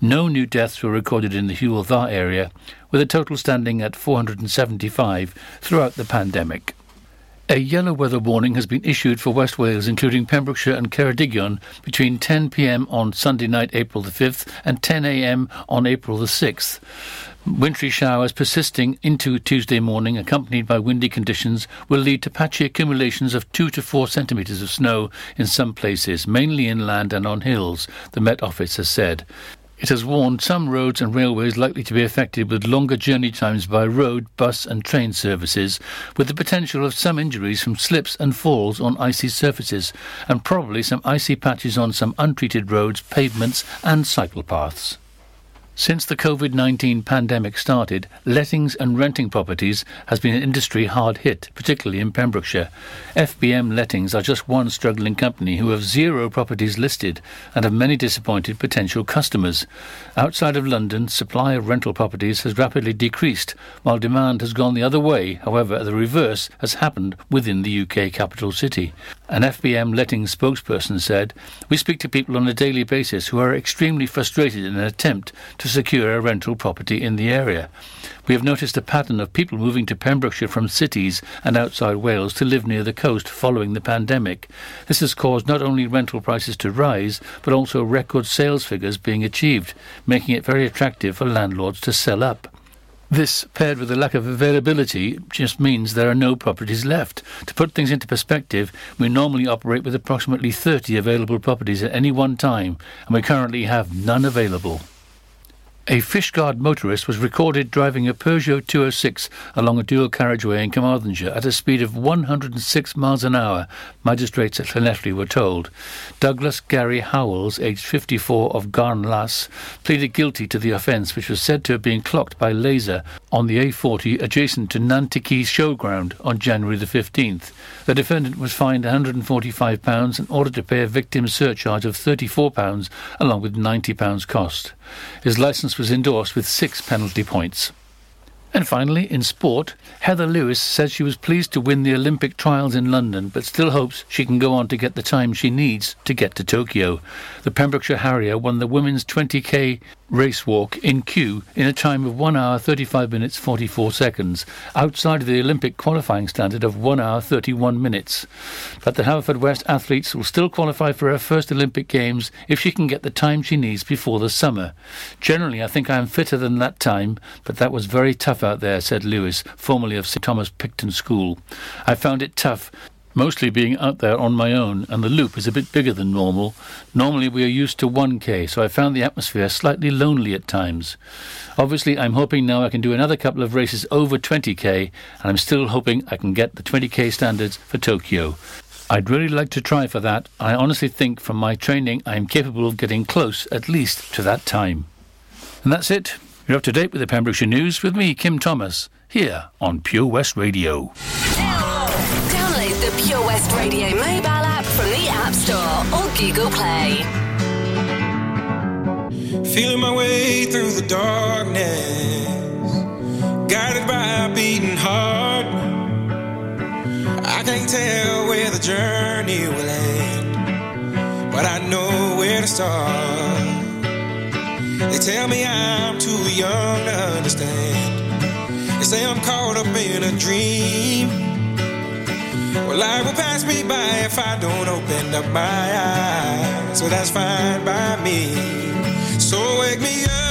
No new deaths were recorded in the Dda area, with a total standing at 475 throughout the pandemic. A yellow weather warning has been issued for West Wales, including Pembrokeshire and Ceredigion, between 10 pm on Sunday night, April the 5th, and 10 am on April the 6th. Wintry showers persisting into Tuesday morning, accompanied by windy conditions, will lead to patchy accumulations of 2 to 4 centimetres of snow in some places, mainly inland and on hills, the Met Office has said. It has warned some roads and railways likely to be affected with longer journey times by road, bus and train services, with the potential of some injuries from slips and falls on icy surfaces, and probably some icy patches on some untreated roads, pavements and cycle paths. Since the COVID 19 pandemic started, lettings and renting properties has been an industry hard hit, particularly in Pembrokeshire. FBM Lettings are just one struggling company who have zero properties listed and have many disappointed potential customers. Outside of London, supply of rental properties has rapidly decreased, while demand has gone the other way. However, the reverse has happened within the UK capital city. An FBM Lettings spokesperson said, We speak to people on a daily basis who are extremely frustrated in an attempt to secure a rental property in the area. We have noticed a pattern of people moving to Pembrokeshire from cities and outside Wales to live near the coast following the pandemic. This has caused not only rental prices to rise, but also record sales figures being achieved, making it very attractive for landlords to sell up. This, paired with the lack of availability, just means there are no properties left. To put things into perspective, we normally operate with approximately 30 available properties at any one time, and we currently have none available. A Fishguard motorist was recorded driving a Peugeot 206 along a dual carriageway in Carmarthenshire at a speed of 106 miles an hour, magistrates at Llanelli were told. Douglas Gary Howells, aged 54 of Garnlas, pleaded guilty to the offence, which was said to have been clocked by laser on the A40 adjacent to Nantyci Showground on January the 15th. The defendant was fined £145 and ordered to pay a victim surcharge of £34 along with £90 cost. His licence was endorsed with six penalty points. And finally, in sport, Heather Lewis says she was pleased to win the Olympic trials in London, but still hopes she can go on to get the time she needs to get to Tokyo. The Pembrokeshire Harrier won the women's 20k race walk in Kew in a time of 1 hour 35 minutes 44 seconds, outside of the Olympic qualifying standard of 1 hour 31 minutes. But the Haverfordwest athletes will still qualify for her first Olympic Games if she can get the time she needs before the summer. Generally, I think I am fitter than that time, but that was very tough out there, said Lewis, formerly of Sir Thomas Picton School. I found it tough mostly being out there on my own, and the loop is a bit bigger than normal. Normally we are used to 1k, so I found the atmosphere slightly lonely at times. Obviously, I'm hoping now I can do another couple of races over 20k, and I'm still hoping I can get the 20k standards for Tokyo. I'd really like to try for that. I honestly think from my training I am capable of getting close at least to that time. And that's it. You're up to date with the Pembrokeshire News with me, Kim Thomas, here on Pure West Radio. Pure West Radio mobile app from the App Store or Google Play. Feeling my way through the darkness, guided by a beating heart. I can't tell where the journey will end, but I know where to start. They tell me I'm too young to understand. They say I'm caught up in a dream. Well, life will pass me by if I don't open up my eyes. So that's fine by me. So wake me up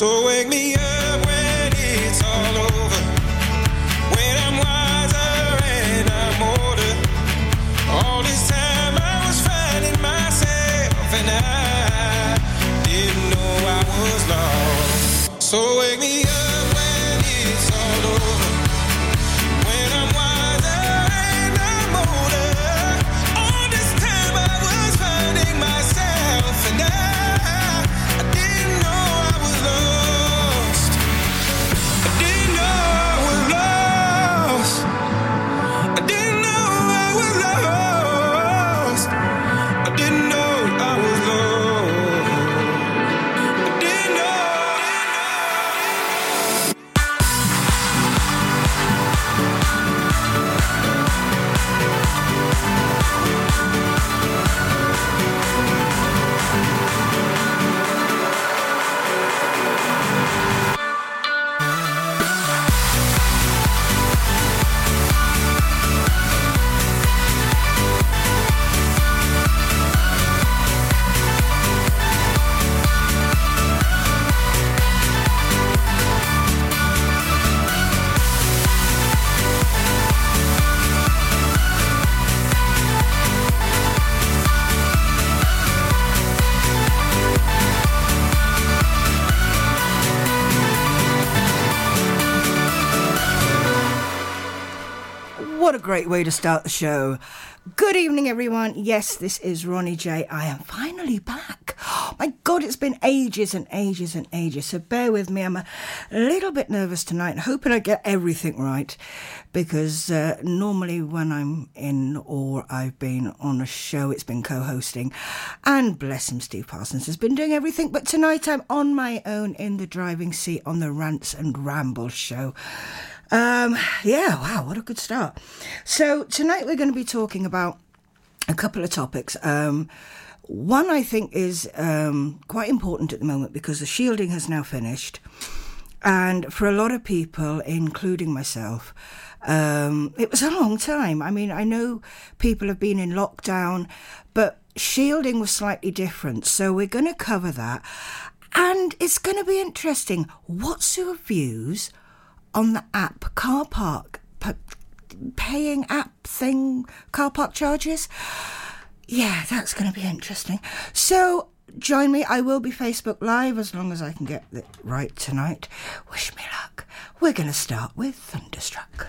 So wake me great way to start the show. Good evening, everyone. Yes, this is Ronnie J. I am finally back. my God, it's been ages and ages and ages. So bear with me. I'm a little bit nervous tonight, hoping I get everything right. Because uh, normally, when I'm in or I've been on a show, it's been co hosting. And bless him, Steve Parsons has been doing everything. But tonight, I'm on my own in the driving seat on the Rants and Rambles show. Um, yeah, wow, what a good start. So, tonight we're going to be talking about a couple of topics. Um, one I think is um, quite important at the moment because the shielding has now finished. And for a lot of people, including myself, um, it was a long time. I mean, I know people have been in lockdown, but shielding was slightly different. So we're going to cover that. And it's going to be interesting. What's your views on the app car park p- paying app thing car park charges? Yeah that's going to be interesting. So join me. I will be facebook live as long as i can get it right tonight. Wish me luck. We're going to start with thunderstruck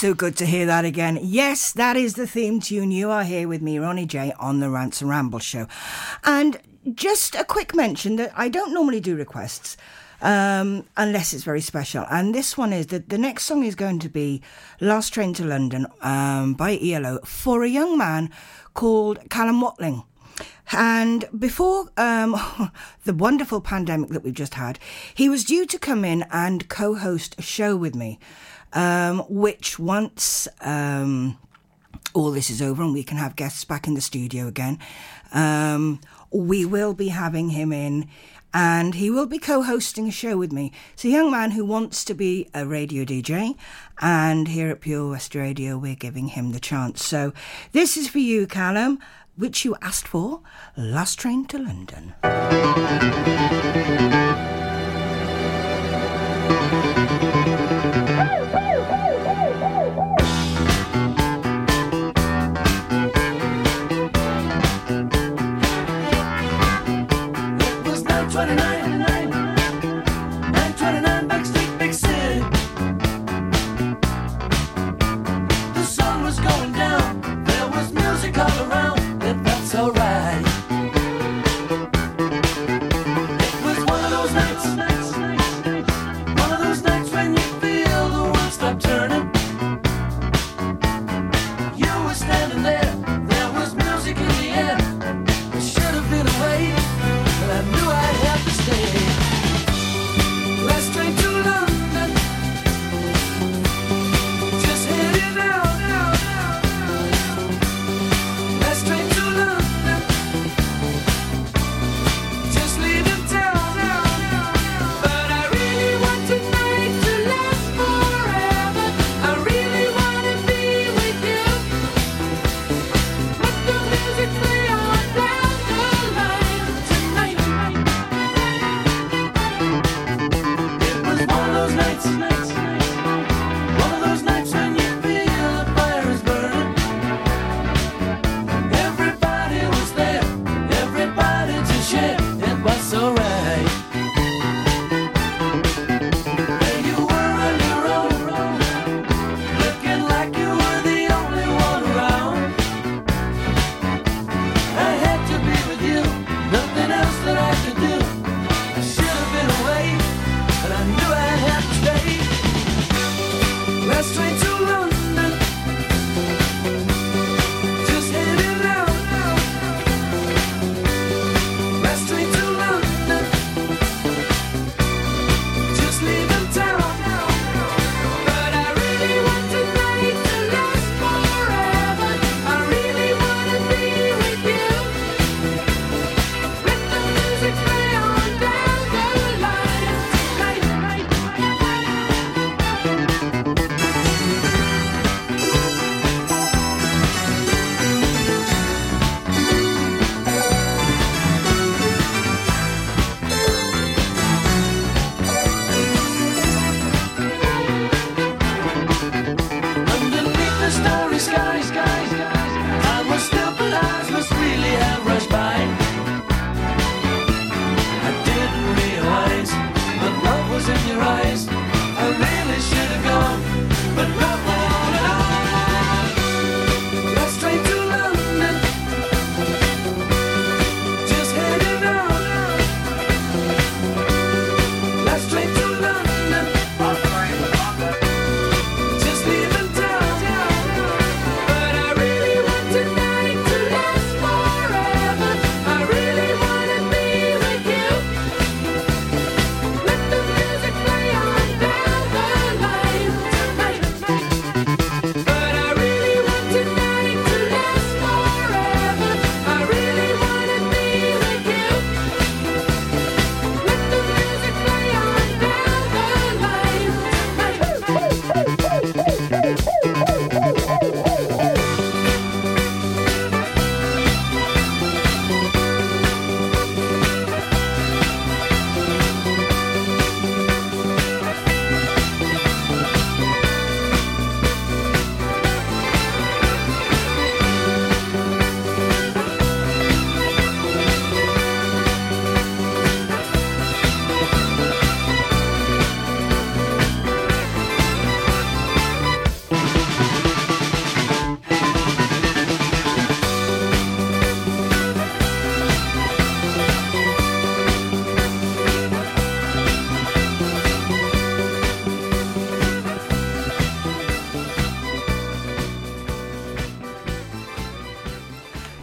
so good to hear that again. Yes, that is the theme tune. You are here with me, Ronnie J, on the Rants and Ramble show. And just a quick mention that I don't normally do requests um, unless it's very special. And this one is that the next song is going to be Last Train to London um, by ELO for a young man called Callum Watling. And before um, the wonderful pandemic that we've just had, he was due to come in and co host a show with me, um, which once um, all this is over and we can have guests back in the studio again, um, we will be having him in and he will be co hosting a show with me. It's a young man who wants to be a radio DJ, and here at Pure West Radio, we're giving him the chance. So, this is for you, Callum, which you asked for Last Train to London.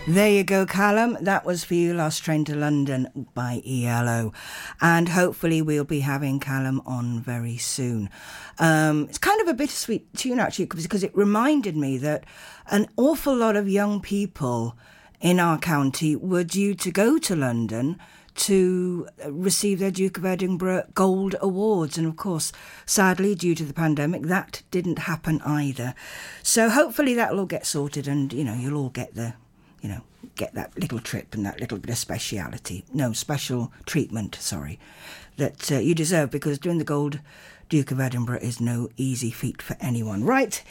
There you go, Callum. That was for you, Last Train to London by ELO. And hopefully, we'll be having Callum on very soon. Um, it's kind of a bittersweet tune, actually, because it reminded me that an awful lot of young people in our county were due to go to London to receive their Duke of Edinburgh Gold Awards. And of course, sadly, due to the pandemic, that didn't happen either. So hopefully that'll all get sorted and, you know, you'll all get the you know, get that little trip and that little bit of speciality. No, special treatment, sorry, that uh, you deserve because doing the Gold Duke of Edinburgh is no easy feat for anyone. Right,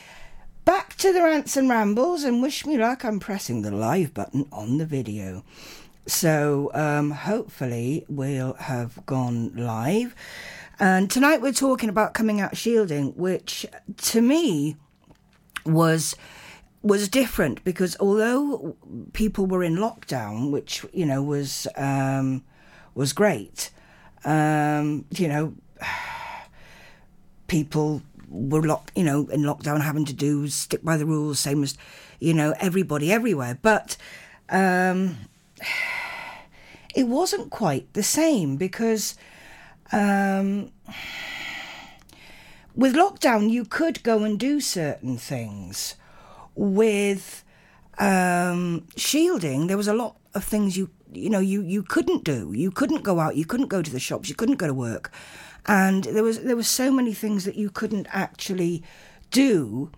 back to the rants and rambles and wish me luck. I'm pressing the live button on the video. So um, hopefully we'll have gone live. And tonight we're talking about coming out shielding, which to me was was different because although people were in lockdown, which you know was um, was great, um, you know, people were locked, you know, in lockdown, having to do stick by the rules, same as you know everybody everywhere. But um, it wasn't quite the same because. Um, with lockdown, you could go and do certain things with um, shielding, there was a lot of things you you know you you couldn't do. You couldn't go out. You couldn't go to the shops. You couldn't go to work, and there was there was so many things that you couldn't actually do.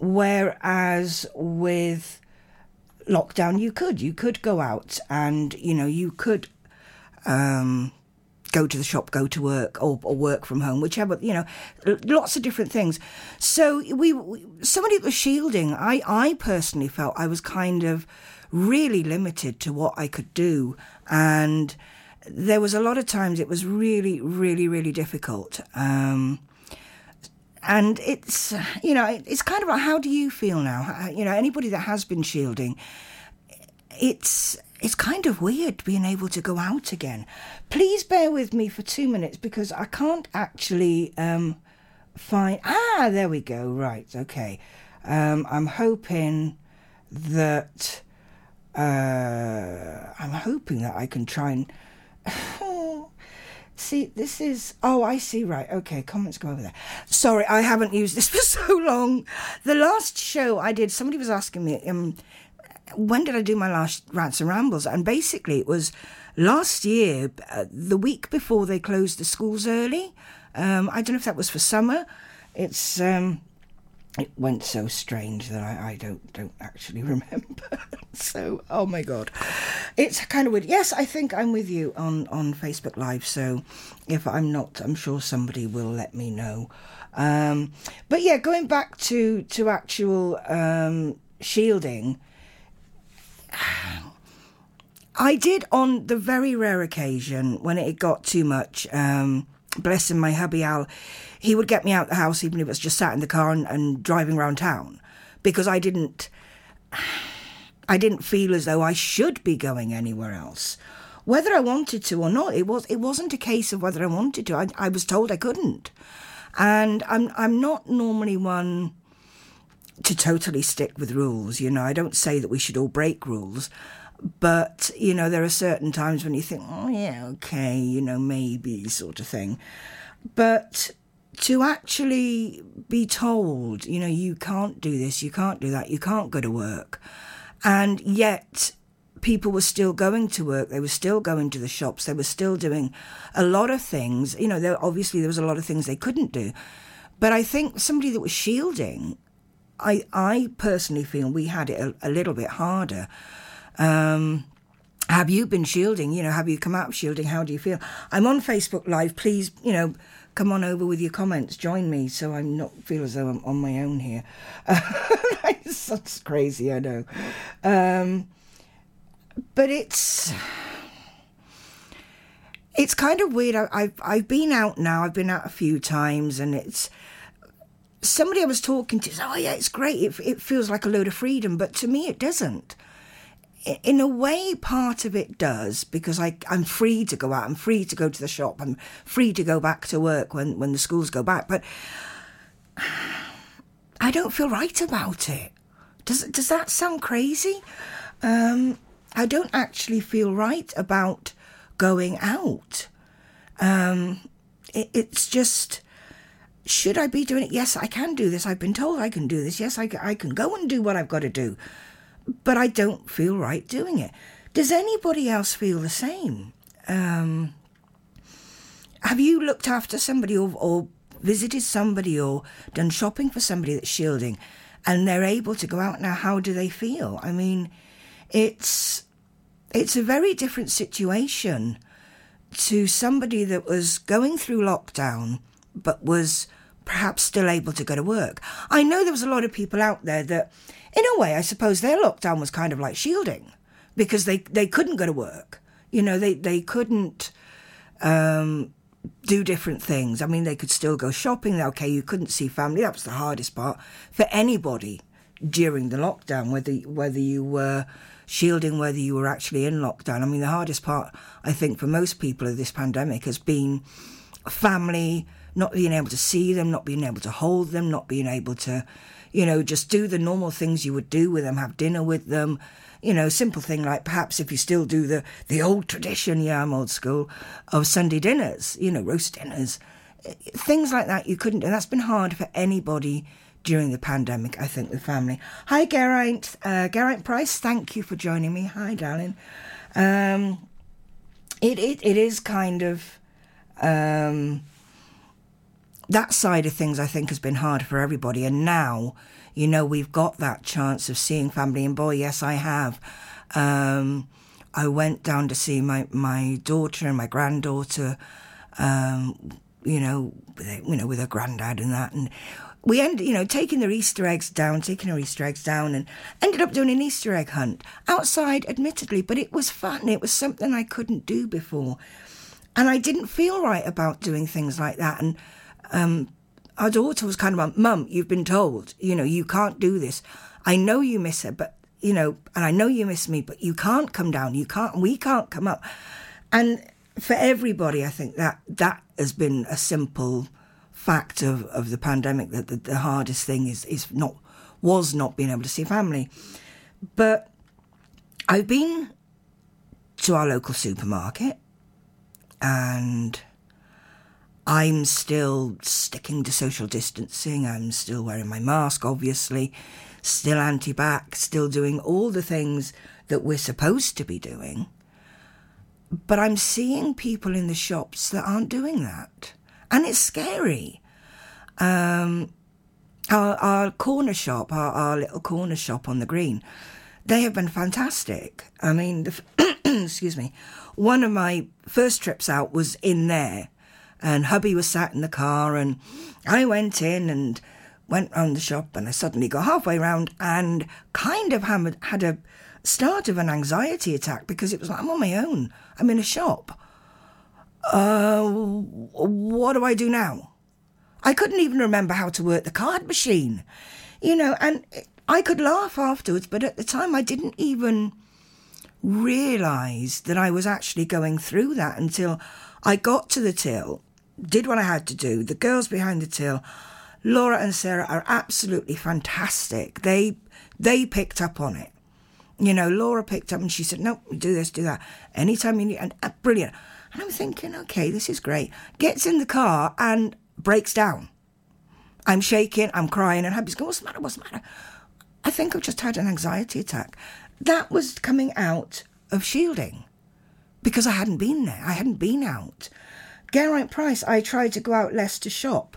Whereas with lockdown, you could you could go out and you know you could um, go to the shop, go to work, or, or work from home, whichever, you know, lots of different things. So we, we somebody that was shielding, I, I personally felt I was kind of really limited to what I could do. And there was a lot of times it was really, really, really difficult. Um, and it's, you know, it's kind of like, how do you feel now? You know, anybody that has been shielding, it's it's kind of weird being able to go out again. Please bear with me for two minutes because I can't actually um, find. Ah, there we go. Right, okay. Um, I'm hoping that. Uh, I'm hoping that I can try and. See, this is. Oh, I see. Right. Okay. Comments go over there. Sorry, I haven't used this for so long. The last show I did, somebody was asking me, um, when did I do my last rants and rambles? And basically, it was last year, uh, the week before they closed the schools early. Um, I don't know if that was for summer. It's um, it went so strange that I, I don't don't actually remember. so oh my god, it's kind of weird. Yes, I think I'm with you on on Facebook Live. So if I'm not, I'm sure somebody will let me know. Um, but yeah, going back to to actual um, shielding. I did on the very rare occasion when it got too much. Um, bless him, my hubby Al, he would get me out of the house even if it was just sat in the car and, and driving around town because I didn't. I didn't feel as though I should be going anywhere else, whether I wanted to or not. It was it wasn't a case of whether I wanted to. I, I was told I couldn't, and I'm I'm not normally one to totally stick with rules. You know, I don't say that we should all break rules, but you know, there are certain times when you think, oh yeah, okay, you know, maybe sort of thing. But to actually be told, you know, you can't do this, you can't do that, you can't go to work, and yet people were still going to work, they were still going to the shops, they were still doing a lot of things. You know, there obviously there was a lot of things they couldn't do. But I think somebody that was shielding I I personally feel we had it a, a little bit harder. Um, have you been shielding? You know, have you come out shielding? How do you feel? I'm on Facebook Live. Please, you know, come on over with your comments. Join me so I'm not feel as though I'm on my own here. That's crazy, I know. Um, but it's it's kind of weird. I, I've I've been out now. I've been out a few times, and it's somebody I was talking to said, "Oh yeah, it's great. It, it feels like a load of freedom," but to me, it doesn't. In a way, part of it does because I, I'm free to go out. I'm free to go to the shop. I'm free to go back to work when, when the schools go back. But I don't feel right about it. Does does that sound crazy? um, I don't actually feel right about going out. Um, it, it's just, should I be doing it? Yes, I can do this. I've been told I can do this. Yes, I, I can go and do what I've got to do. But I don't feel right doing it. Does anybody else feel the same? Um, have you looked after somebody or, or visited somebody or done shopping for somebody that's shielding and they're able to go out now? How do they feel? I mean, it's it's a very different situation to somebody that was going through lockdown but was perhaps still able to go to work. I know there was a lot of people out there that, in a way, I suppose their lockdown was kind of like shielding because they, they couldn't go to work. You know, they, they couldn't um, do different things. I mean, they could still go shopping. Okay, you couldn't see family. That was the hardest part for anybody during the lockdown, whether whether you were shielding, whether you were actually in lockdown. I mean, the hardest part, I think, for most people of this pandemic has been family, not being able to see them, not being able to hold them, not being able to, you know, just do the normal things you would do with them, have dinner with them. You know, simple thing like perhaps if you still do the, the old tradition, yeah, I'm old school, of Sunday dinners, you know, roast dinners, things like that you couldn't And That's been hard for anybody during the pandemic, I think, the family. Hi, Geraint. Uh, Geraint Price, thank you for joining me. Hi, darling. Um, it, it, it is kind of um, that side of things I think has been hard for everybody. And now, you know, we've got that chance of seeing family. And boy, yes, I have. Um, I went down to see my, my daughter and my granddaughter, um, you know, with, you know, with her granddad and that. And we ended, you know, taking their Easter eggs down, taking our Easter eggs down, and ended up doing an Easter egg hunt outside, admittedly, but it was fun. It was something I couldn't do before. And I didn't feel right about doing things like that. And um, our daughter was kind of like, Mum, you've been told, you know, you can't do this. I know you miss her, but, you know, and I know you miss me, but you can't come down. You can't, we can't come up. And for everybody, I think that that has been a simple fact of, of the pandemic that the, the hardest thing is, is not, was not being able to see family. But I've been to our local supermarket and I'm still sticking to social distancing. I'm still wearing my mask, obviously, still anti back, still doing all the things that we're supposed to be doing. But I'm seeing people in the shops that aren't doing that. And it's scary. Um, our, our corner shop, our, our little corner shop on the green, they have been fantastic. I mean, the, excuse me, one of my first trips out was in there, and hubby was sat in the car, and I went in and went round the shop, and I suddenly got halfway round and kind of had, had a start of an anxiety attack because it was like I'm on my own. I'm in a shop. Uh, what do I do now? I couldn't even remember how to work the card machine, you know, and I could laugh afterwards, but at the time I didn't even realize that I was actually going through that until I got to the till, did what I had to do. The girls behind the till, Laura and Sarah, are absolutely fantastic. They they picked up on it. You know, Laura picked up and she said, "No, do this, do that. Anytime you need." And uh, brilliant. And I'm thinking, okay, this is great. Gets in the car and breaks down. I'm shaking, I'm crying, and hubby's going, "What's the matter? What's the matter?" I think I've just had an anxiety attack. That was coming out of shielding because I hadn't been there. I hadn't been out. Geraint Price, I tried to go out less to shop.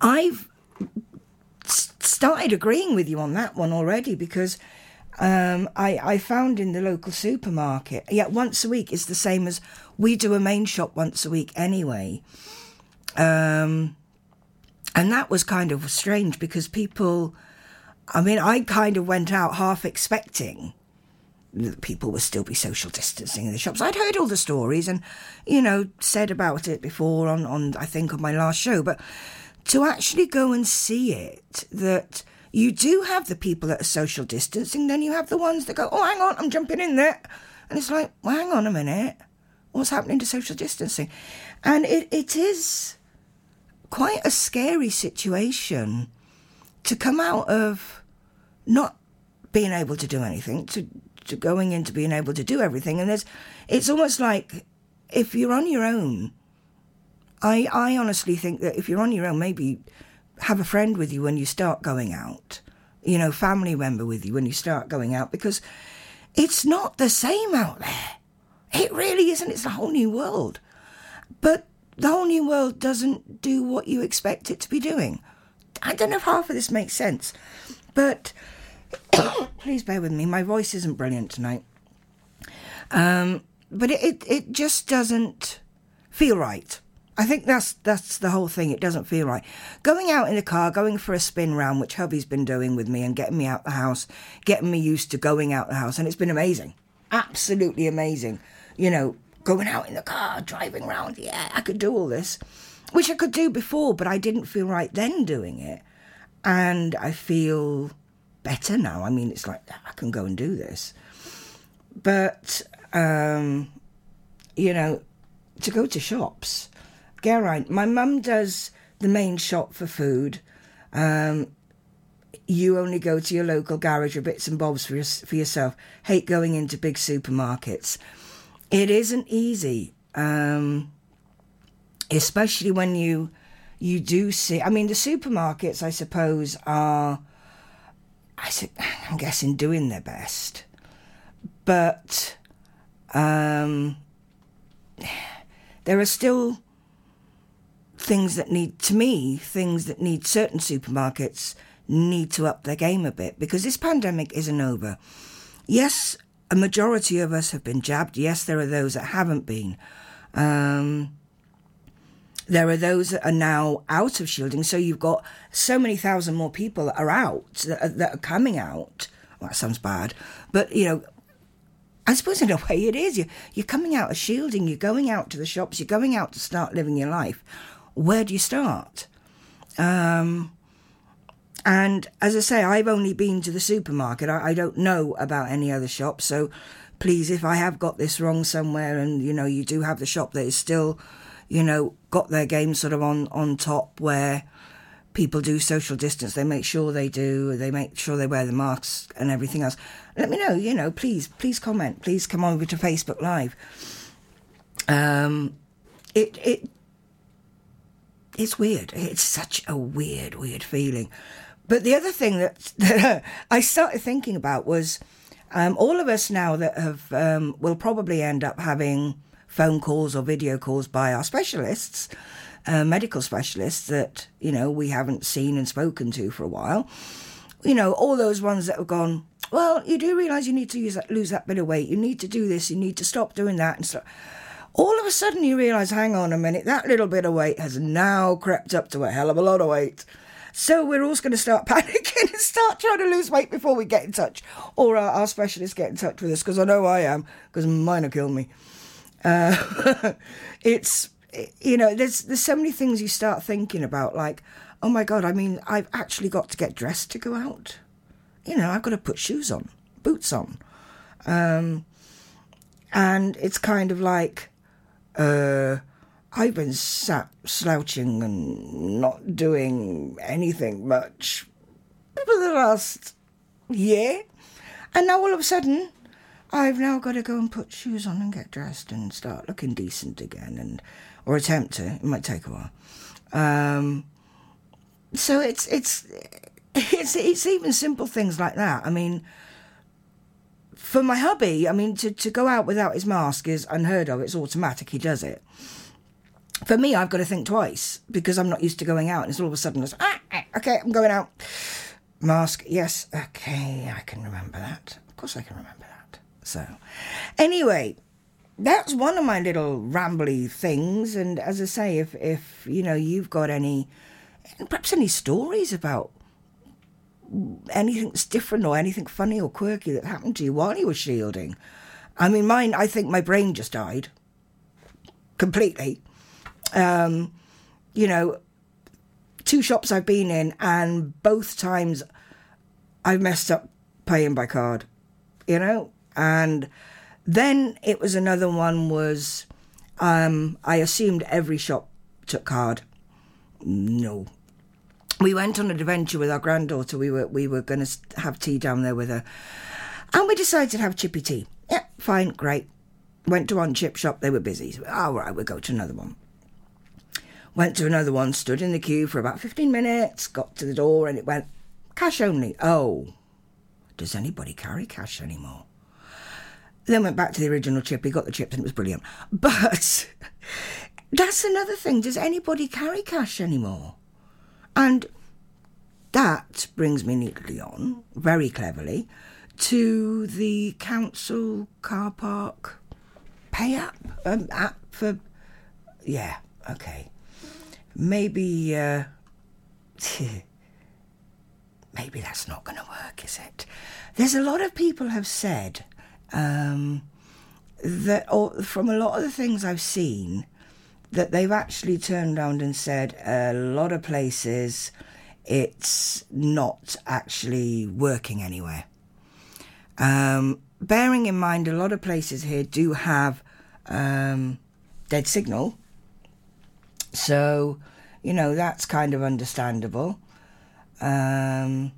I've started agreeing with you on that one already because um, I, I found in the local supermarket, yeah, once a week is the same as we do a main shop once a week anyway. Um, and that was kind of strange because people, I mean, I kind of went out half expecting people would still be social distancing in the shops. I'd heard all the stories and, you know, said about it before on, on I think, on my last show, but to actually go and see it, that you do have the people that are social distancing, then you have the ones that go, oh, hang on, I'm jumping in there. And it's like, well, hang on a minute. What's happening to social distancing? And it, it is quite a scary situation to come out of not being able to do anything to to going into being able to do everything. And there's, it's almost like if you're on your own. I I honestly think that if you're on your own, maybe have a friend with you when you start going out. You know, family member with you when you start going out because it's not the same out there. It really isn't. It's a whole new world. But the whole new world doesn't do what you expect it to be doing. I don't know if half of this makes sense, but please bear with me. My voice isn't brilliant tonight. Um, but it, it, it just doesn't feel right. I think that's that's the whole thing. It doesn't feel right. Going out in the car, going for a spin round, which hubby's been doing with me and getting me out the house, getting me used to going out the house, and it's been amazing, absolutely amazing. You know, going out in the car, driving round. Yeah, I could do all this, which I could do before, but I didn't feel right then doing it, and I feel better now. I mean, it's like I can go and do this, but um, you know, to go to shops. Geraint, my mum does the main shop for food. Um, you only go to your local garage or bits and bobs for, your, for yourself. Hate going into big supermarkets. It isn't easy, um, especially when you you do see. I mean, the supermarkets, I suppose, are. I su- I'm guessing doing their best, but um, there are still things that need, to me, things that need certain supermarkets need to up their game a bit because this pandemic isn't over. Yes, a majority of us have been jabbed. Yes, there are those that haven't been. Um, there are those that are now out of shielding. So you've got so many thousand more people that are out, that are, that are coming out. Well, that sounds bad. But, you know, I suppose in a way it is. You're, you're coming out of shielding, you're going out to the shops, you're going out to start living your life. Where do you start? Um, and as I say, I've only been to the supermarket. I, I don't know about any other shops. So please, if I have got this wrong somewhere and, you know, you do have the shop that is still, you know, got their game sort of on, on top where people do social distance, they make sure they do, they make sure they wear the masks and everything else. Let me know, you know, please, please comment. Please come over to Facebook Live. Um, it, it, it's weird. It's such a weird, weird feeling. But the other thing that, that I started thinking about was um, all of us now that have um, will probably end up having phone calls or video calls by our specialists, uh, medical specialists that you know we haven't seen and spoken to for a while. You know, all those ones that have gone. Well, you do realise you need to use that, lose that bit of weight. You need to do this. You need to stop doing that and stuff all of a sudden you realise, hang on a minute, that little bit of weight has now crept up to a hell of a lot of weight. So we're all going to start panicking and start trying to lose weight before we get in touch, or our, our specialists get in touch with us because I know I am because mine will kill me. Uh, it's you know, there's there's so many things you start thinking about, like, oh my god, I mean, I've actually got to get dressed to go out. You know, I've got to put shoes on, boots on, um, and it's kind of like uh, I've been sat slouching and not doing anything much for the last year. And now all of a sudden, I've now got to go and put shoes on and get dressed and start looking decent again, and or attempt to. It might take a while. Um, so it's it's it's it's even simple things like that. I mean, for my hubby, I mean, to, to go out without his mask is unheard of. It's automatic. He does it. For me, I've got to think twice because I'm not used to going out. And it's all of a sudden, it's, ah, ah, okay, I'm going out. Mask, yes, okay, I can remember that. Of course, I can remember that. So, anyway, that's one of my little rambly things. And as I say, if if you know you've got any, perhaps any stories about anything that's different or anything funny or quirky that happened to you while you were shielding. I mean, mine, I think my brain just died completely. Um, you know, two shops I've been in, and both times I've messed up paying by card, you know? And then it was another one was um, I assumed every shop took card. No. we went on an adventure with our granddaughter. We were we were going to have tea down there with her, and we decided to have chippy tea. Yeah, fine, great. Went to one chip shop. They were busy. So, all right, we'll go to another one. Went to another one. Stood in the queue for about fifteen minutes. Got to the door, and it went cash only. Oh, does anybody carry cash anymore? Then went back to the original chip. He got the chips and it was brilliant. But that's another thing. Does anybody carry cash anymore? And that brings me neatly on, very cleverly, to the council car park pay app. Um, app for. Yeah, okay. Maybe. Uh, maybe that's not going to work, is it? There's a lot of people have said um, that, from a lot of the things I've seen, that they've actually turned around and said a lot of places it's not actually working anywhere. Um, bearing in mind, a lot of places here do have um, dead signal. So, you know, that's kind of understandable. Um,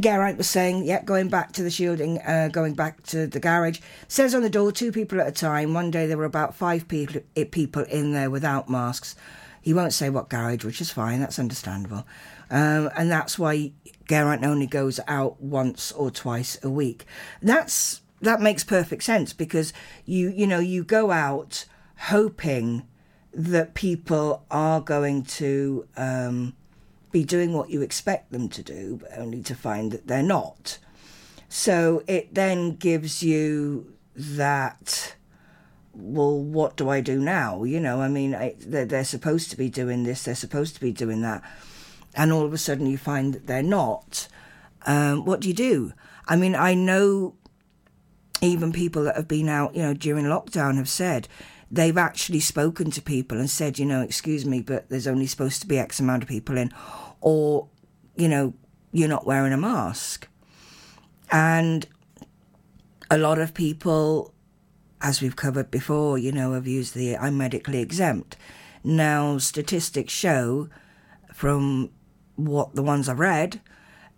Geraint was saying, yeah, going back to the shielding, uh, going back to the garage. Says on the door, two people at a time. One day there were about five people, people in there without masks. He won't say what garage, which is fine. That's understandable. Um, and that's why Geraint only goes out once or twice a week. That's that makes perfect sense because you you know you go out hoping that people are going to um, be doing what you expect them to do, but only to find that they're not. So it then gives you that. Well, what do I do now? You know, I mean, I, they're, they're supposed to be doing this, they're supposed to be doing that, and all of a sudden you find that they're not. Um, what do you do? I mean, I know even people that have been out, you know, during lockdown have said they've actually spoken to people and said, you know, excuse me, but there's only supposed to be X amount of people in, or, you know, you're not wearing a mask. And a lot of people, as we've covered before, you know, have used the I'm medically exempt. Now, statistics show from what the ones I've read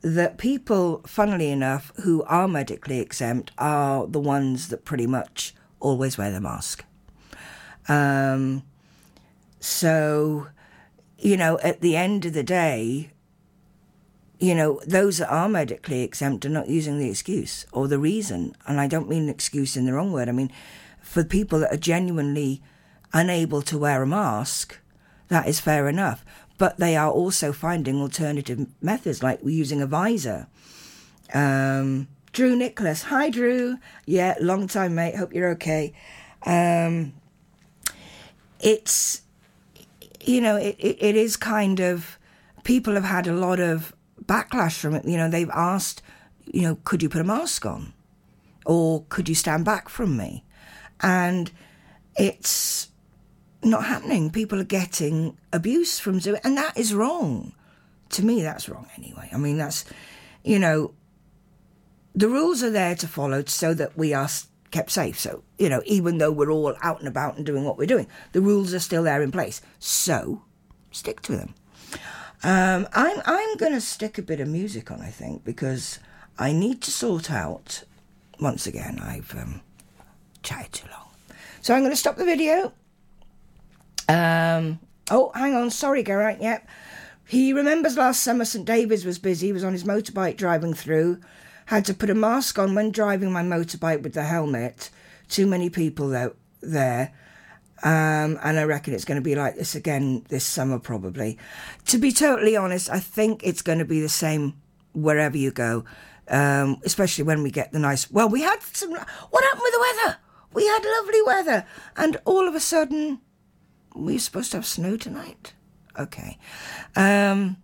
that people, funnily enough, who are medically exempt are the ones that pretty much always wear the mask. Um, so, you know, at the end of the day, you know, those that are medically exempt are not using the excuse or the reason. And I don't mean excuse in the wrong word. I mean, for people that are genuinely unable to wear a mask, that is fair enough. But they are also finding alternative methods, like using a visor. Um, Drew Nicholas. Hi, Drew. Yeah, long time, mate. Hope you're okay. Um, it's, you know, it, it, it is kind of, people have had a lot of backlash from it. You know, they've asked, you know, could you put a mask on? Or could you stand back from me? And it's not happening. People are getting abuse from doing and that is wrong. To me, that's wrong anyway. I mean, that's, you know, the rules are there to follow so that we are kept safe. So, you know, even though we're all out and about and doing what we're doing, the rules are still there in place. So, stick to them. Um, I'm I'm going to stick a bit of music on, I think, because I need to sort out. Once again, I've um, chatted too long, so I'm going to stop the video. Um, oh, hang on, sorry, Geraint. Yep, he remembers last summer St David's was busy. He was on his motorbike driving through. Had to put a mask on when driving my motorbike with the helmet. Too many people there. there. Um, and I reckon it's going to be like this again this summer, probably. To be totally honest, I think it's going to be the same wherever you go, um, especially when we get the nice. Well, we had some. What happened with the weather? We had lovely weather, and all of a sudden, we're supposed to have snow tonight. Okay. Um,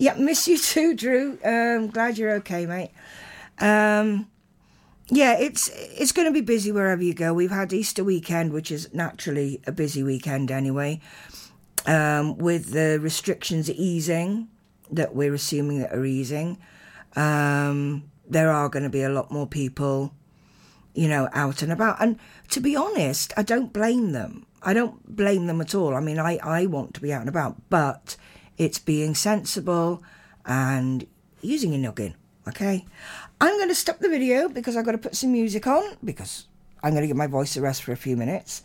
yeah, miss you too, Drew. Um, glad you're okay, mate. Um, yeah, it's it's going to be busy wherever you go. We've had Easter weekend, which is naturally a busy weekend anyway, um, with the restrictions easing that we're assuming that are easing. Um, there are going to be a lot more people, you know, out and about. And to be honest, I don't blame them. I don't blame them at all. I mean, I, I want to be out and about, but it's being sensible and using a noggin. Okay, I'm going to stop the video because I've got to put some music on because I'm going to give my voice a rest for a few minutes.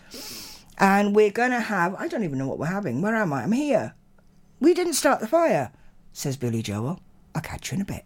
And we're going to have, I don't even know what we're having. Where am I? I'm here. We didn't start the fire, says Billy Joel. I'll catch you in a bit.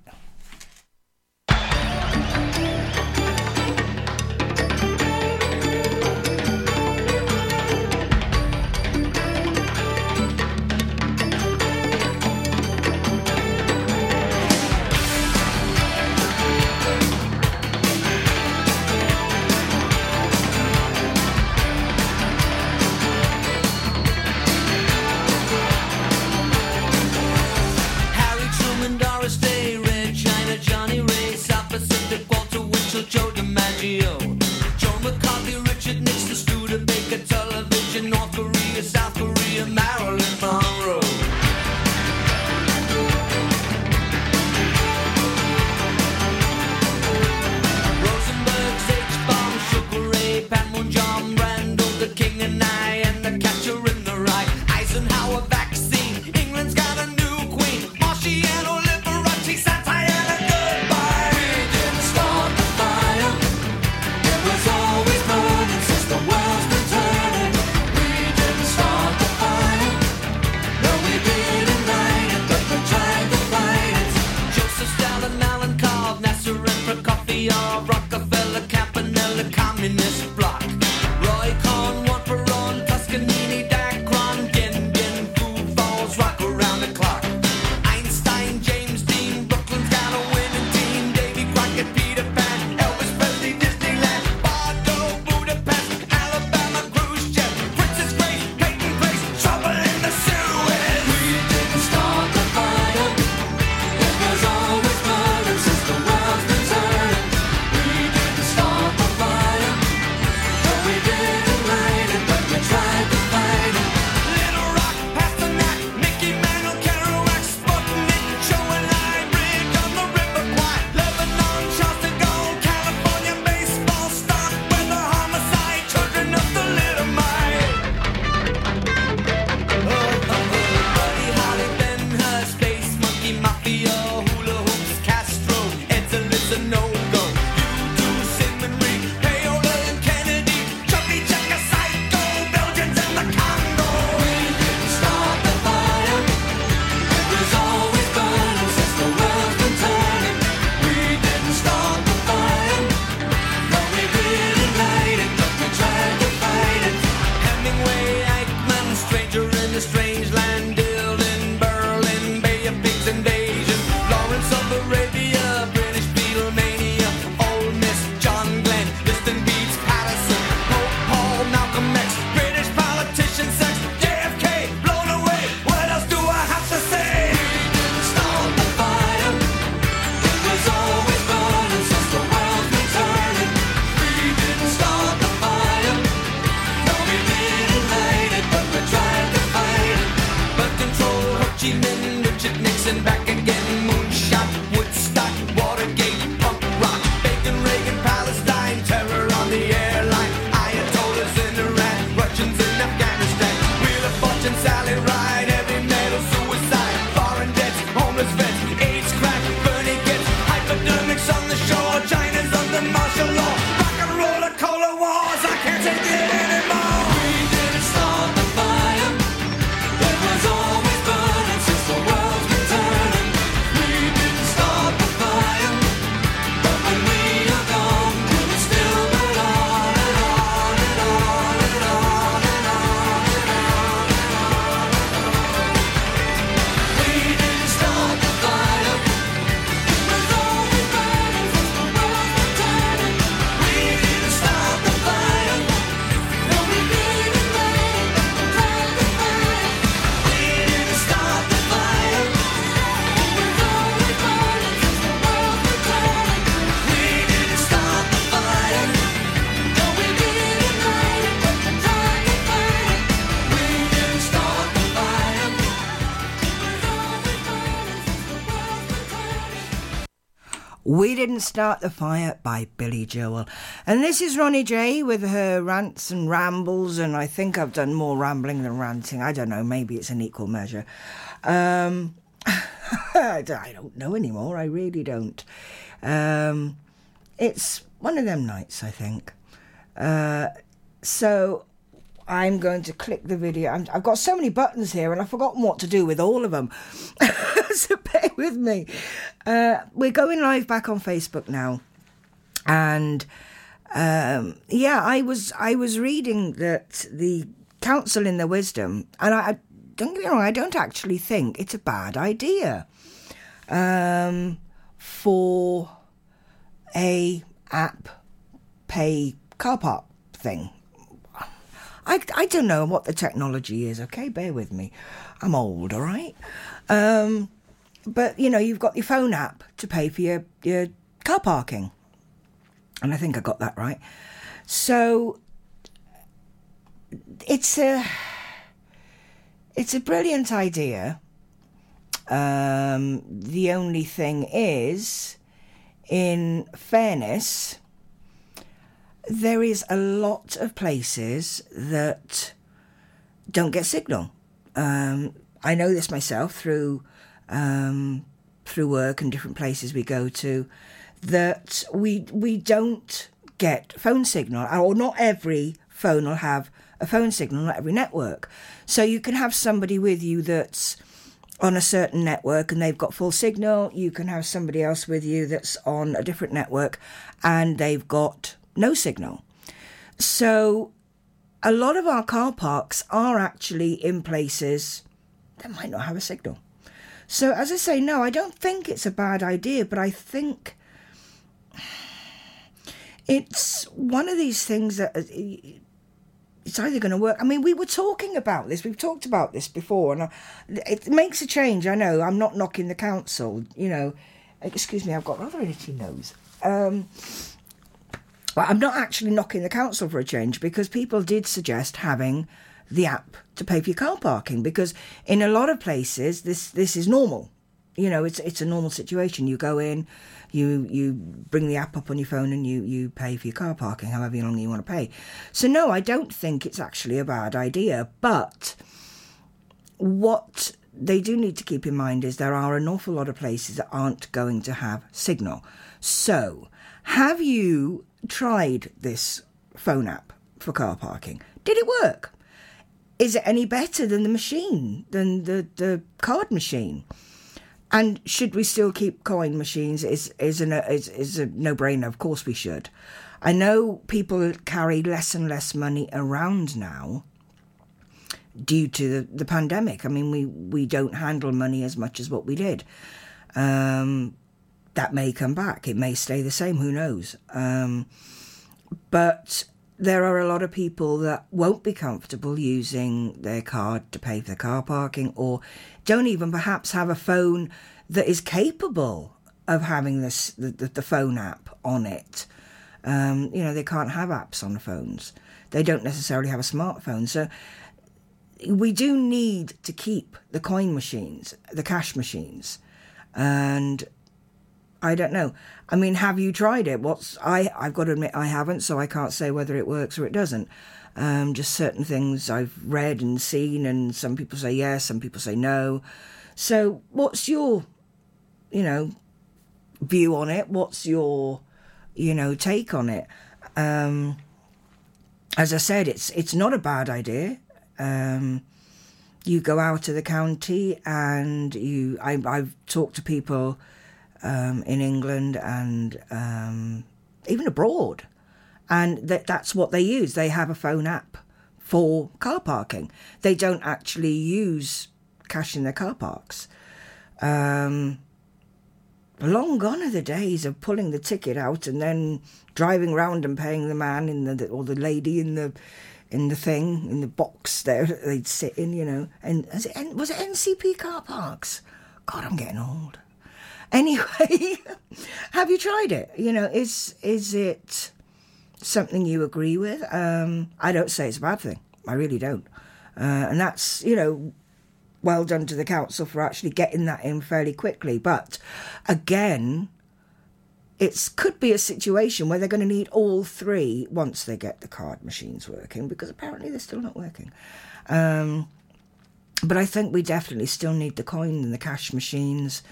to know Didn't Start the Fire by Billy Joel. And this is Ronnie J with her rants and rambles, and I think I've done more rambling than ranting. I don't know, maybe it's an equal measure. Um, I don't know anymore, I really don't. Um, it's one of them nights, I think. Uh, so I'm going to click the video. i have got so many buttons here and I've forgotten what to do with all of them. so bear with me. Uh, we're going live back on Facebook now. And um, yeah, I was I was reading that the council in their wisdom, and I don't get me wrong, I don't actually think it's a bad idea um, for a app pay car park thing. I, I don't know what the technology is, okay? Bear with me. I'm old, all right? Um, but, you know, you've got your phone app to pay for your, your car parking. And I think I got that right. So it's a it's a brilliant idea. Um, the only thing is, in fairness, there is a lot of places that don't get signal. Um, I know this myself through um, through work and different places we go to that we we don't get phone signal, or not every phone will have a phone signal, not every network. So you can have somebody with you that's on a certain network and they've got full signal. You can have somebody else with you that's on a different network and they've got no signal. So a lot of our car parks are actually in places that might not have a signal. So, as I say, no, I don't think it's a bad idea, but I think it's one of these things that uh, it's either going to work. I mean, we were talking about this. We've talked about this before, and it makes a change. I know. I'm not knocking the council. You know, excuse me. I've got rather an itchy nose. Um, well, I'm not actually knocking the council for a change because people did suggest having the app to pay for your car parking because in a lot of places this this is normal. You know, it's it's a normal situation. You go in, you you bring the app up on your phone and you you pay for your car parking however long you want to pay. So no, I don't think it's actually a bad idea, but what they do need to keep in mind is there are an awful lot of places that aren't going to have signal. So, have you tried this phone app for car parking? Did it work? Is it any better than the machine, than the, the card machine? And should we still keep coin machines? Is is a is, is a no brainer. Of course we should. I know people carry less and less money around now due to the, the pandemic. I mean, we we don't handle money as much as what we did. Um, that may come back. It may stay the same. Who knows? Um, but there are a lot of people that won't be comfortable using their card to pay for the car parking or don't even perhaps have a phone that is capable of having this the, the, phone app on it. Um, you know, they can't have apps on phones. They don't necessarily have a smartphone. So we do need to keep the coin machines, the cash machines. And I don't know. I mean, have you tried it? What's I? I've got to admit I haven't, so I can't say whether it works or it doesn't. Um, just certain things I've read and seen, and some people say yes, some people say no. So, what's your, you know, view on it? What's your, you know, take on it? Um, as I said, it's it's not a bad idea. Um, you go out of the county and you. I, I've talked to people um, in England and um, even abroad. And that, that's what they use. They have a phone app for car parking. They don't actually use cash in their car parks. Um, long gone are the days of pulling the ticket out and then driving round and paying the man in the or the lady in the in the thing in the box there that they'd sit in, you know. And it, was it NCP car parks? God, I'm getting old. Anyway, have you tried it? You know, is is it something you agree with? Um, I don't say it's a bad thing. I really don't. Uh, and that's you know, well done to the council for actually getting that in fairly quickly. But again, it could be a situation where they're going to need all three once they get the card machines working, because apparently they're still not working. Um, but I think we definitely still need the coin and the cash machines.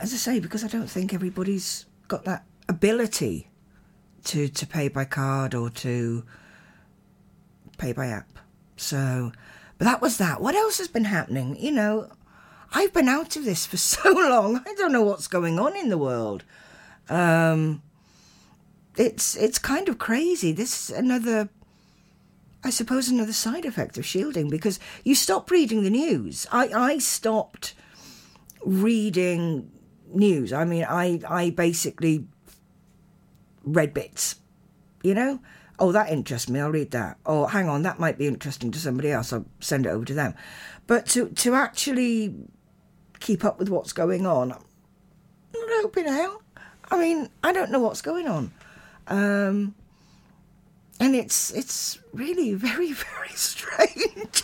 As I say, because I don't think everybody's got that ability to to pay by card or to pay by app. So, but that was that. What else has been happening? You know, I've been out of this for so long. I don't know what's going on in the world. Um, it's it's kind of crazy. This is another, I suppose, another side effect of shielding because you stop reading the news. I I stopped reading news. I mean, I I basically read bits, you know. Oh, that interests me. I'll read that. Oh, hang on, that might be interesting to somebody else. I'll send it over to them. But to to actually keep up with what's going on, I'm not hoping hell. I mean, I don't know what's going on. Um, and it's it's really very very strange.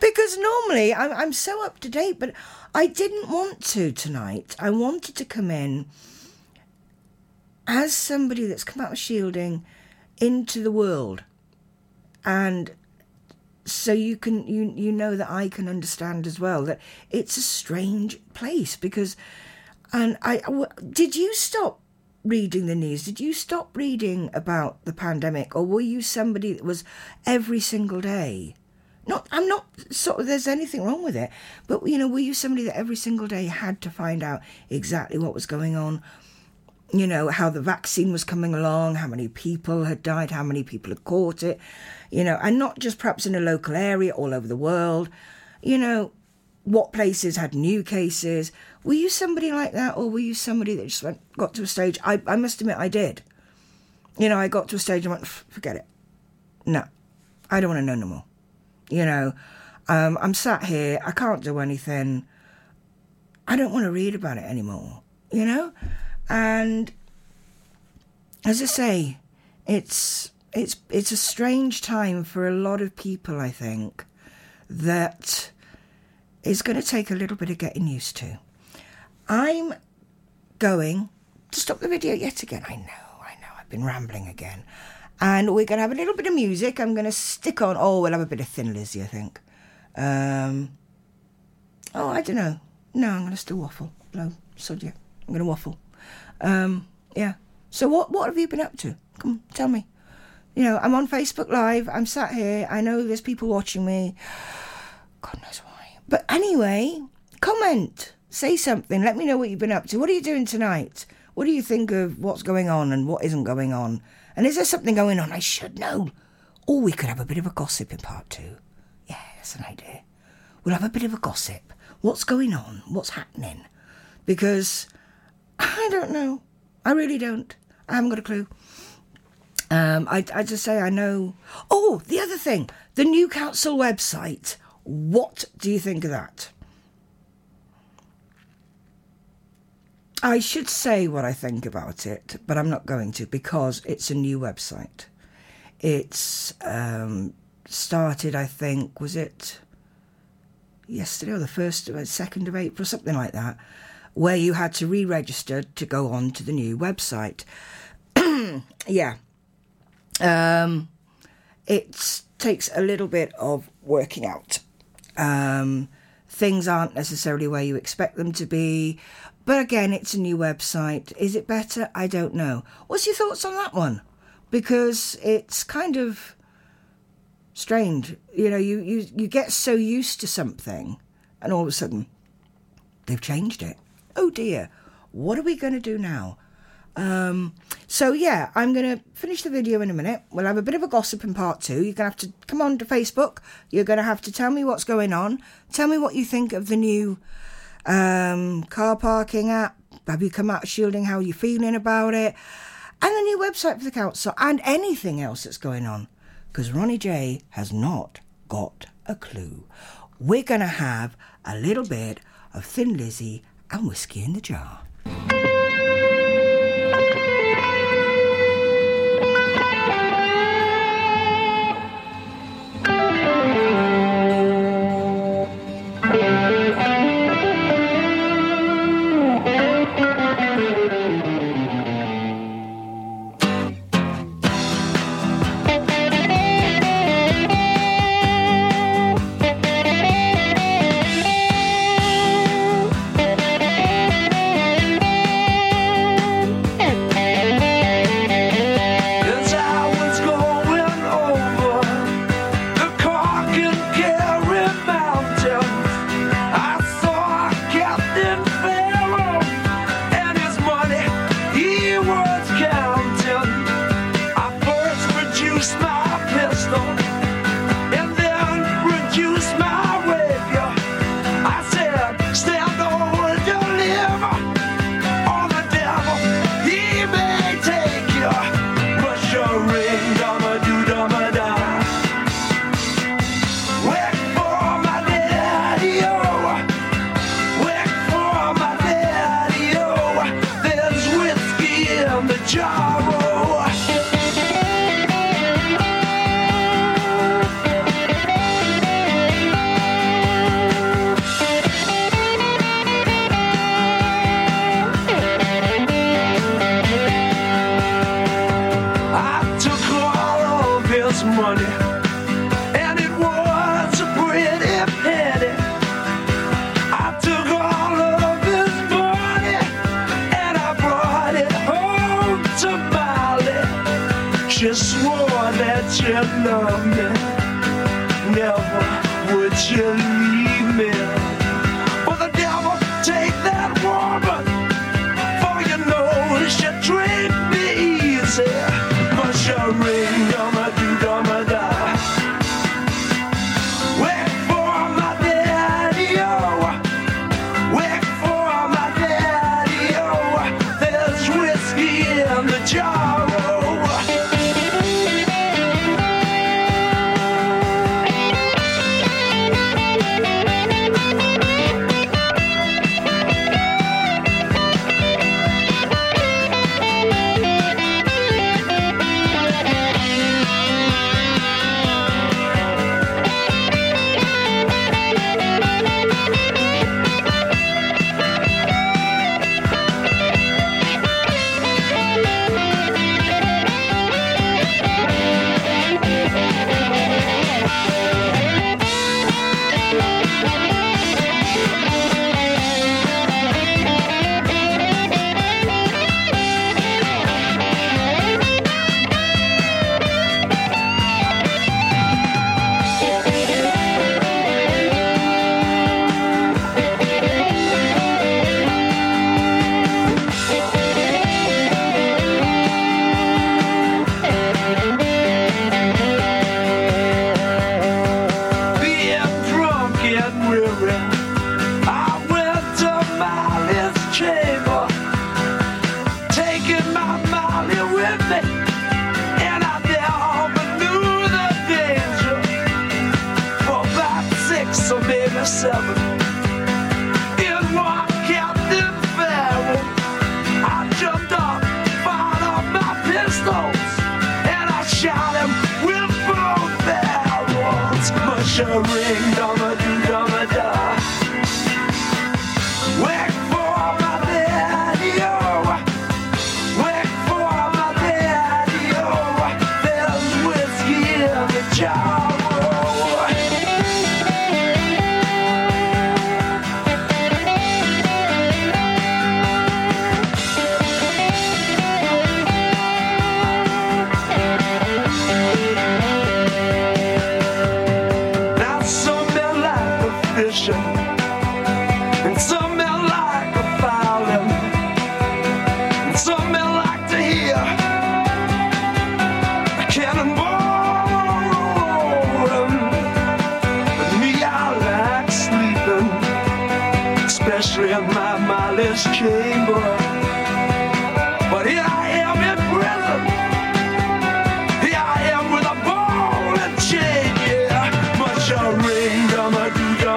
Because normally I'm, I'm so up to date but i didn't want to tonight. I wanted to come in as somebody that's come out of shielding into the world. And so you can you you know that i can understand as well that it's a strange place because and i did you stop reading the news? Did you stop reading about the pandemic or were you somebody that was every single day? Not i'm not sort of there's anything wrong with it but you know were you somebody that every single day had to find out exactly what was going on? You know how the vaccine was coming along how many people had died how many people had caught it you know and not just perhaps in a local area all over the world. You know what places had new cases were you somebody like that or were you somebody that just went got to a stage? I, I must admit i did. You know i got to a stage and went "F- forget it. No. I don't want to know no more. You know um, i'm sat here i can't do anything. I don't want to read about it anymore you know? And as I say, it's it's it's a strange time for a lot of people. I think that is going to take a little bit of getting used to. I'm going to stop the video yet again. I know, I know, I've been rambling again, and we're going to have a little bit of music. I'm going to stick on. Oh, we'll have a bit of Thin Lizzy, I think. Um, oh, I don't know. No, I'm going to still waffle. No, sod you. I'm going to waffle. Um, yeah. So what what have you been up to? Come tell me. You know, I'm on Facebook Live. I'm sat here. I know there's people watching me. God knows why. But anyway, comment. Say something. Let me know what you've been up to. What are you doing tonight? What do you think of what's going on and what isn't going on? And is there something going on I should know? Or we could have a bit of a gossip in part two. Yeah, that's an idea. We'll have a bit of a gossip. What's going on? What's happening? Because I don't know. I really don't. I haven't got a clue. Um, I, I just say I know. Oh, the other thing, the new council website. What do you think of that? I should say what I think about it, but I'm not going to because it's a new website. It's um, started, I think, was it yesterday or the first, or second of April, something like that, where you had to re-register to go on to the new website. yeah, um, it takes a little bit of working out. Um, things aren't necessarily where you expect them to be, but again, it's a new website. Is it better? I don't know. What's your thoughts on that one? Because it's kind of strange. You know, you, you, you get so used to something, and all of a sudden, they've changed it. Oh dear, what are we going to do now? Um, so yeah, I'm going to finish the video in a minute. We'll have a bit of a gossip in part two. You're going to have to come on to Facebook. You're going to have to tell me what's going on. Tell me what you think of the new um, car parking app. Have you come out shielding? How are you feeling about it? And the new website for the council and anything else that's going on. Because Ronnie J has not got a clue. We're going to have a little bit of Thin Lizzy and Whiskey in the Jar.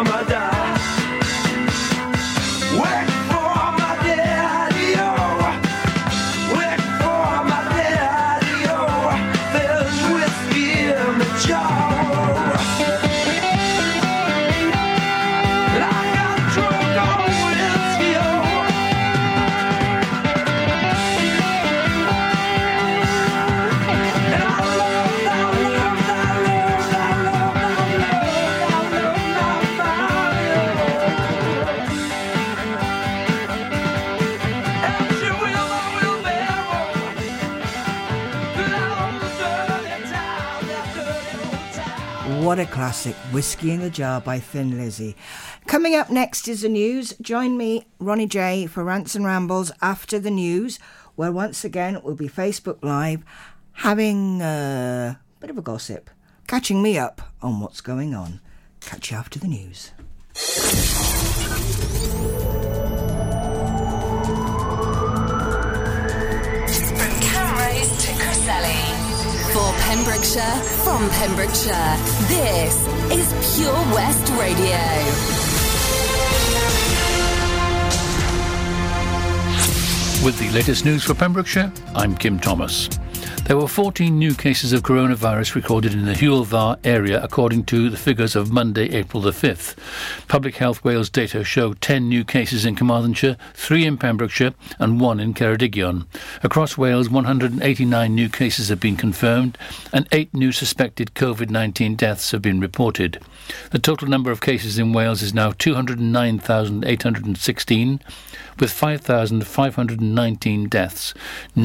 Do What a classic. Whiskey in the Jar by Thin Lizzy. Coming up next is the news. Join me, Ronnie J, for Rants and Rambles after the news, where once again we'll be Facebook Live having uh, a bit of a gossip, catching me up on what's going on. Catch you after the news. For Pembrokeshire, from Pembrokeshire, this is Pure West Radio. With the latest news for Pembrokeshire, I'm Kim Thomas. There were 14 new cases of coronavirus recorded in the Dda area, according to the figures of Monday, April the 5th. Public Health Wales data show 10 new cases in Carmarthenshire, 3 in Pembrokeshire, and 1 in Ceredigion. Across Wales, 189 new cases have been confirmed, and 8 new suspected COVID 19 deaths have been reported. The total number of cases in Wales is now 209,816, with 5,519 deaths.